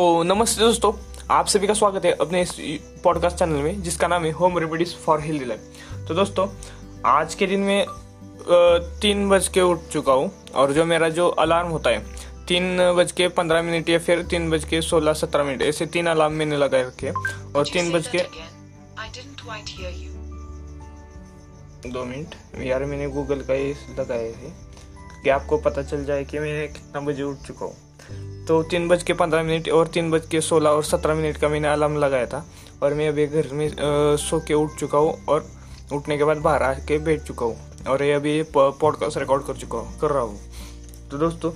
तो नमस्ते दोस्तों आप सभी का स्वागत है अपने इस पॉडकास्ट चैनल में जिसका नाम है home remedies for healthy life तो दोस्तों आज के दिन में तीन बज के उठ चुका हूँ और जो मेरा जो अलार्म होता है तीन बज के पंद्रह मिनट या फिर तीन बज के सोलह सत्रह मिनट ऐसे तीन अलार्म मैंने लगा रखे और तीन बज के. दो मिनट। यार मैंने गूगल का ये लगाया है कि आपको पता चल जाए कि मैं कितना बजे उठ चुका हूँ। तो तीन बज के पंद्रह मिनट और तीन बज के सोलह और सत्रह मिनट का मैंने अलार्म लगाया था और मैं अभी घर में सो के उठ चुका हूँ और उठने के बाद बाहर आके बैठ चुका हूँ और ये अभी पॉडकास्ट रिकॉर्ड कर चुका हूँ, कर रहा हूँ। तो दोस्तों,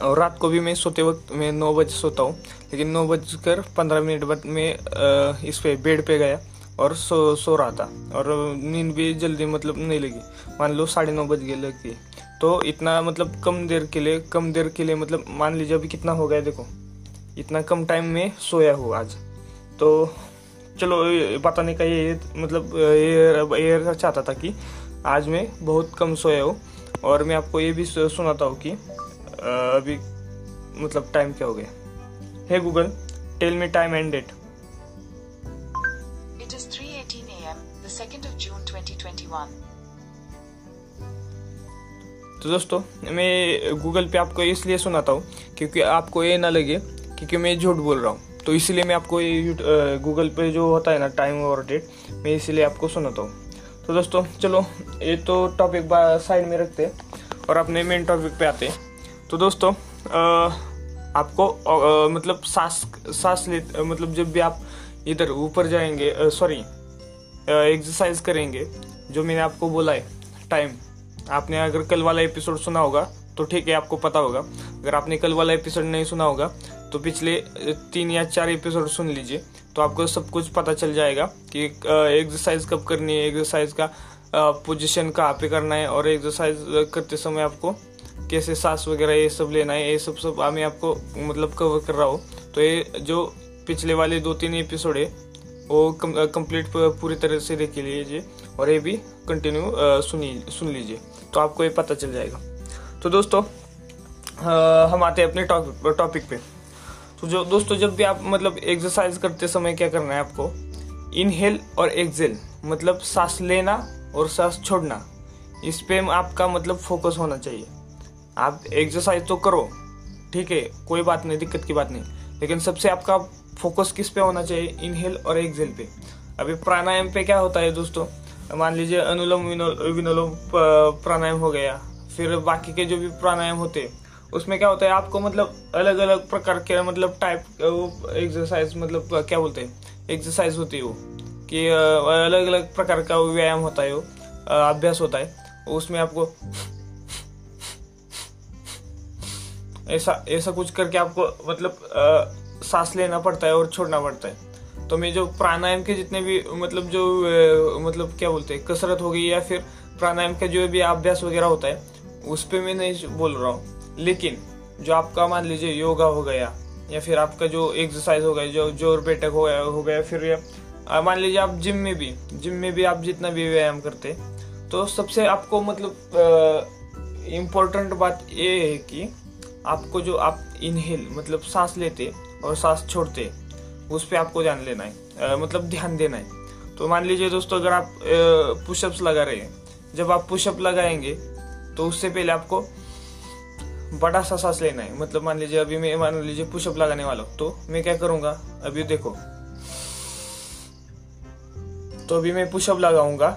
और रात को भी मैं सोते वक्त मैं नौ बजे सोता हूँ, लेकिन नौ बजकर पंद्रह मिनट बाद मैं इस पे बेड पे गया और सो सो रहा था और नींद भी जल्दी मतलब नहीं लगी। मान लो साढ़े नौ बज गए लगी तो इतना मतलब कम देर के लिए, कम देर के लिए मतलब मान लीजिए अभी कितना हो गया देखो इतना कम टाइम में सोया हूँ आज तो चलो बताने का ये मतलब ये ये चाहता था कि आज मैं बहुत कम सोया हूँ और मैं आपको ये भी सुनाता हूँ कि अभी मतलब टाइम क्या हो गया hey Google tell me time and date It is 3:18 a.m. the 2nd of June 2021. तो दोस्तों मैं गूगल पे आपको इसलिए सुनाता हूँ क्योंकि आपको ये ना लगे क्योंकि मैं झूठ बोल रहा हूँ। तो इसीलिए मैं आपको ये गूगल पे जो होता है ना टाइम और डेट मैं इसीलिए आपको सुनाता हूँ। तो दोस्तों चलो ये तो टॉपिक साइड में रखते हैं और अपने मेन टॉपिक पे आते हैं। तो दोस्तों अ, आपको अ, मतलब सांस सांस ले मतलब जब भी आप इधर ऊपर जाएँगे सॉरी एक्सरसाइज करेंगे जो मैंने आपको बोला है टाइम आपने अगर कल वाला एपिसोड सुना होगा तो ठीक है, आपको पता होगा। अगर आपने कल वाला एपिसोड नहीं सुना होगा तो पिछले तीन या चार एपिसोड सुन लीजिए तो आपको सब कुछ पता चल जाएगा कि एक्सरसाइज कब करनी है एक्सरसाइज का पोजीशन कहाँ पे करना है और एक्सरसाइज करते समय आपको कैसे सांस वगैरह ये सब लेना है, ये सब सब मैं आपको मतलब कवर कर रहा हूँ। तो ये जो पिछले वाले दो तीन एपिसोड है वो कंप्लीट पूरी तरह से देख लीजिए और ये भी कंटिन्यू सुनिए सुन लीजिए तो आपको ये पता चल जाएगा। तो दोस्तों हम आते हैं अपने टॉपिक टॉपिक पे। तो जो, दोस्तों, जब भी आप मतलब एक्सरसाइज करते समय क्या करना है आपको? इनहेल और एक्सेल मतलब सांस लेना और सांस छोड़ना, इस पे आपका मतलब फोकस होना चाहिए। आप एक्सरसाइज तो करो, ठीक है, कोई बात नहीं, दिक्कत की बात नहीं। लेकिन सबसे आपका फोकस किस पे होना चाहिए? इनहेल और एक्सेल पे। अभी प्राणायाम पे क्या होता है दोस्तों? मान लीजिए अनुलोम विनो- विलोम प- प्राणायाम हो गया। फिर बाकी के जो भी प्राणायाम होते, उसमें क्या होता है? आपको मतलब अलग अलग प्रकार के मतलब टाइप एक्सरसाइज मतलब क्या बोलते हैं? एक्सरसाइज होती है वो। कि अलग अलग प्रकार का व्यायाम होता है वो अभ्यास होता है। उसमें आपको ऐसा ऐसा कुछ करके आपको मतलब अ, सांस लेना पड़ता है और छोड़ना पड़ता है। तो मैं जो प्राणायाम के जितने भी मतलब जो मतलब क्या बोलते हैं कसरत हो गई या फिर प्राणायाम का जो भी अभ्यास वगैरह होता है उस पर मैं नहीं बोल रहा हूँ। लेकिन जो आपका मान लीजिए योगा हो गया या फिर आपका जो एक्सरसाइज हो गया जो ज़ोर बैठक हो गया हो गया फिर मान लीजिए आप जिम में भी जिम में भी आप जितना भी व्यायाम करते तो सबसे आपको मतलब इम्पोर्टेंट बात ये है कि आपको जो आप इनहेल मतलब सांस लेते और सांस छोड़ते उस पर आपको ध्यान लेना है। अ, मतलब ध्यान देना है। तो मान लीजिए दोस्तों अगर आप पुशअप्स लगा रहे हैं जब आप पुशअप लगाएँगे तो उससे पहले आपको बड़ा सा सांस लेना है। मतलब मान लीजिए अभी मैं मान लीजिए पुशअप लगाने वाला हूँ तो मैं क्या करूँगा अभी देखो। तो अभी मैं पुशअप लगाऊँगा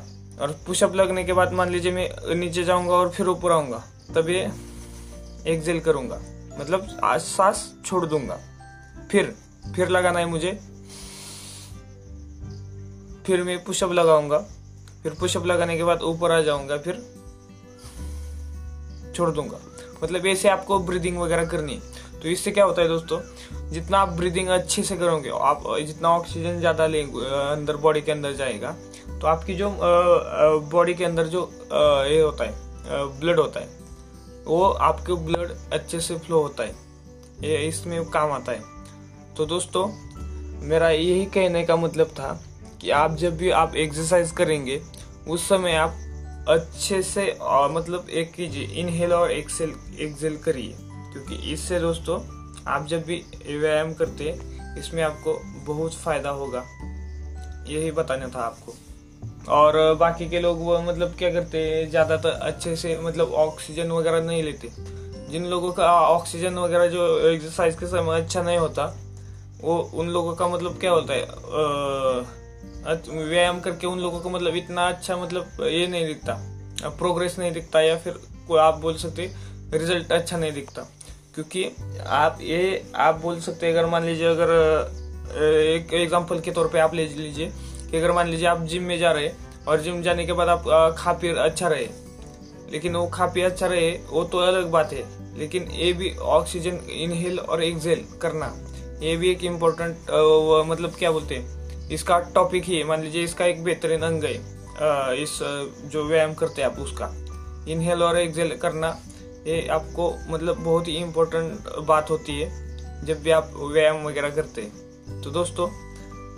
और पुशअप लगने के बाद मान लीजिए मैं नीचे जाऊँगा और फिर ऊपर आऊँगा तब ये एक्सेल करूँगा। मतलब आज सांस छोड़ दूँगा। फिर फिर लगाना है मुझे। फिर मैं पुशअप लगाऊँगा। फिर पुशअप लगाने के बाद ऊपर आ जाऊँगा, फिर छोड़ दूँगा। मतलब ऐसे आपको ब्रीदिंग वगैरह करनी है। तो इससे क्या होता है दोस्तों, जितना आप ब्रीदिंग अच्छे से करोगे, आप, जितना ऑक्सीजन ज़्यादा लेंगे अंदर बॉडी के अंदर जाएगा तो आपकी जो बॉडी के अंदर जो ये होता है ब्लड होता है वो आपके ब्लड अच्छे से फ्लो होता है। ये इसमें काम आता है। तो दोस्तों, मेरा यही कहने का मतलब था कि आप जब भी आप एक्सरसाइज करेंगे, उस समय आप अच्छे से और मतलब एक कीजिए इनहेल और एक्सेल एक्सेल करिए। क्योंकि इससे दोस्तों, आप जब भी व्यायाम करते हैं, इसमें आपको बहुत फ़ायदा होगा। यही बताना था आपको। और बाकी के लोग वो मतलब क्या करते हैं, ज़्यादातर अच्छे से मतलब ऑक्सीजन वगैरह नहीं लेते। जिन लोगों का ऑक्सीजन वगैरह जो एक्सरसाइज के समय अच्छा नहीं होता, वो उन लोगों का मतलब क्या होता है व्यायाम करके उन लोगों को मतलब इतना अच्छा मतलब ये नहीं दिखता प्रोग्रेस नहीं दिखता, या फिर आप बोल सकते रिज़ल्ट अच्छा नहीं दिखता। क्योंकि आप ये, आप बोल सकते अगर मान लीजिए अगर एक एग्जांपल के तौर पे आप ले लीजिए कि अगर मान लीजिए आप जिम में जा रहे और जिम जाने के बाद आप खा पी अच्छा रहे, लेकिन वो खा पी अच्छा रहे, वो तो अलग बात है। लेकिन ये भी ऑक्सीजन इनहेल और एक्सेल करना, ये भी एक इम्पोर्टेंट मतलब क्या बोलते हैं, इसका टॉपिक ही है। मान लीजिए इसका एक बेहतरीन अंग है इस जो व्यायाम करते हैं आप उसका। इनहेल और एक्सेल करना, ये आपको मतलब बहुत ही इम्पोर्टेंट बात होती है, जब भी आप व्यायाम वगैरह करते हैं। तो दोस्तों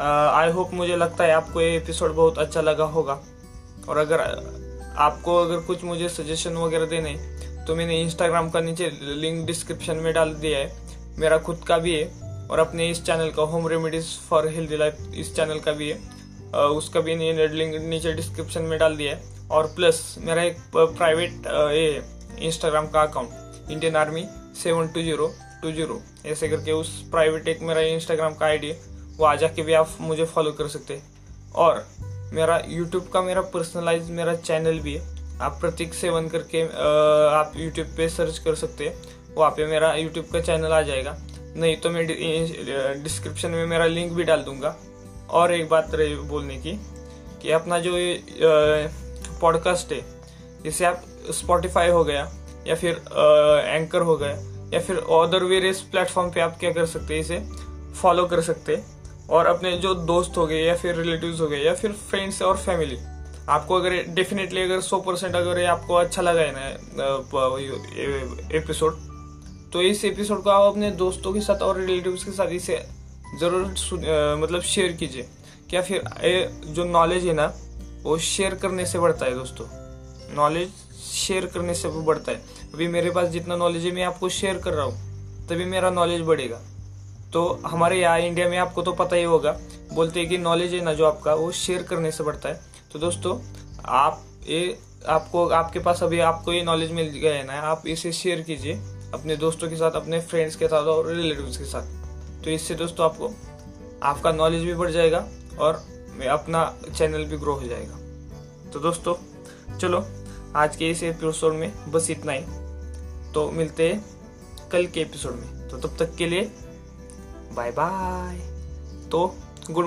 आई होप मुझे लगता है आपको ये एपिसोड बहुत अच्छा लगा होगा। और अगर आपको अगर कुछ मुझे सजेशन वगैरह देने तो मैंने इंस्टाग्राम का नीचे लिंक डिस्क्रिप्शन में डाल दिया है। मेरा खुद का भी है और अपने इस चैनल का home remedies for healthy life इस चैनल का भी है। उसका भी लिंक नीचे डिस्क्रिप्शन में डाल दिया है। और प्लस मेरा एक प्राइवेट ये इंस्टाग्राम का account Indian army seven two zero two zero ऐसे करके उस प्राइवेट एक मेरा इंस्टाग्राम का आईडी है। वो आ जाके भी आप मुझे फॉलो कर सकते हैं। और मेरा यूट्यूब का मेरा पर्सनलाइज मेरा चैनल भी है। आप प्रतीक सेवन करके आप यूट्यूब पे सर्च कर सकते हैं। वहाँ पे मेरा यूट्यूब का चैनल आ जाएगा। नहीं तो मैं डिस्क्रिप्शन में मेरा लिंक भी डाल दूँगा। और एक बात रही बोलने की, कि अपना जो पॉडकास्ट है, जैसे आप स्पॉटिफाई हो गया, या फिर एंकर हो गया, या फिर अदर वेरियस प्लेटफॉर्म पे आप क्या कर सकते हैं, इसे फॉलो कर सकते हैं। और अपने जो दोस्त हो गए या फिर रिलेटिव्स हो गए या फिर फ्रेंड्स और फैमिली आपको अगर डेफिनेटली अगर सौ परसेंट अगर आपको अच्छा लगा है ना एपिसोड तो इस एपिसोड को आप अपने दोस्तों के साथ और रिलेटिव्स के साथ इसे ज़रूर मतलब शेयर कीजिए। क्या फिर, ये जो नॉलेज है ना, वो शेयर करने से बढ़ता है दोस्तों। नॉलेज शेयर करने से बढ़ता है। अभी मेरे पास जितना नॉलेज है, मैं आपको शेयर कर रहा हूँ, तभी मेरा नॉलेज बढ़ेगा। तो हमारे यहाँ इंडिया में आपको तो पता ही होगा, बोलते हैं कि नॉलेज है ना जो आपका, वो शेयर करने से बढ़ता है। तो दोस्तों, आप ये, आपको, आपके पास अभी आपको ये नॉलेज मिल गया है ना, आप इसे शेयर कीजिए अपने दोस्तों के साथ, अपने फ्रेंड्स के साथ और रिलेटिव्स के साथ। तो इससे दोस्तों आपको, आपका नॉलेज भी बढ़ जाएगा और अपना चैनल भी ग्रो हो जाएगा। तो दोस्तों, चलो, आज के इस एपिसोड में बस इतना ही। तो मिलते हैं कल के एपिसोड में। तो तब तक के लिए बाय बाय तो गुड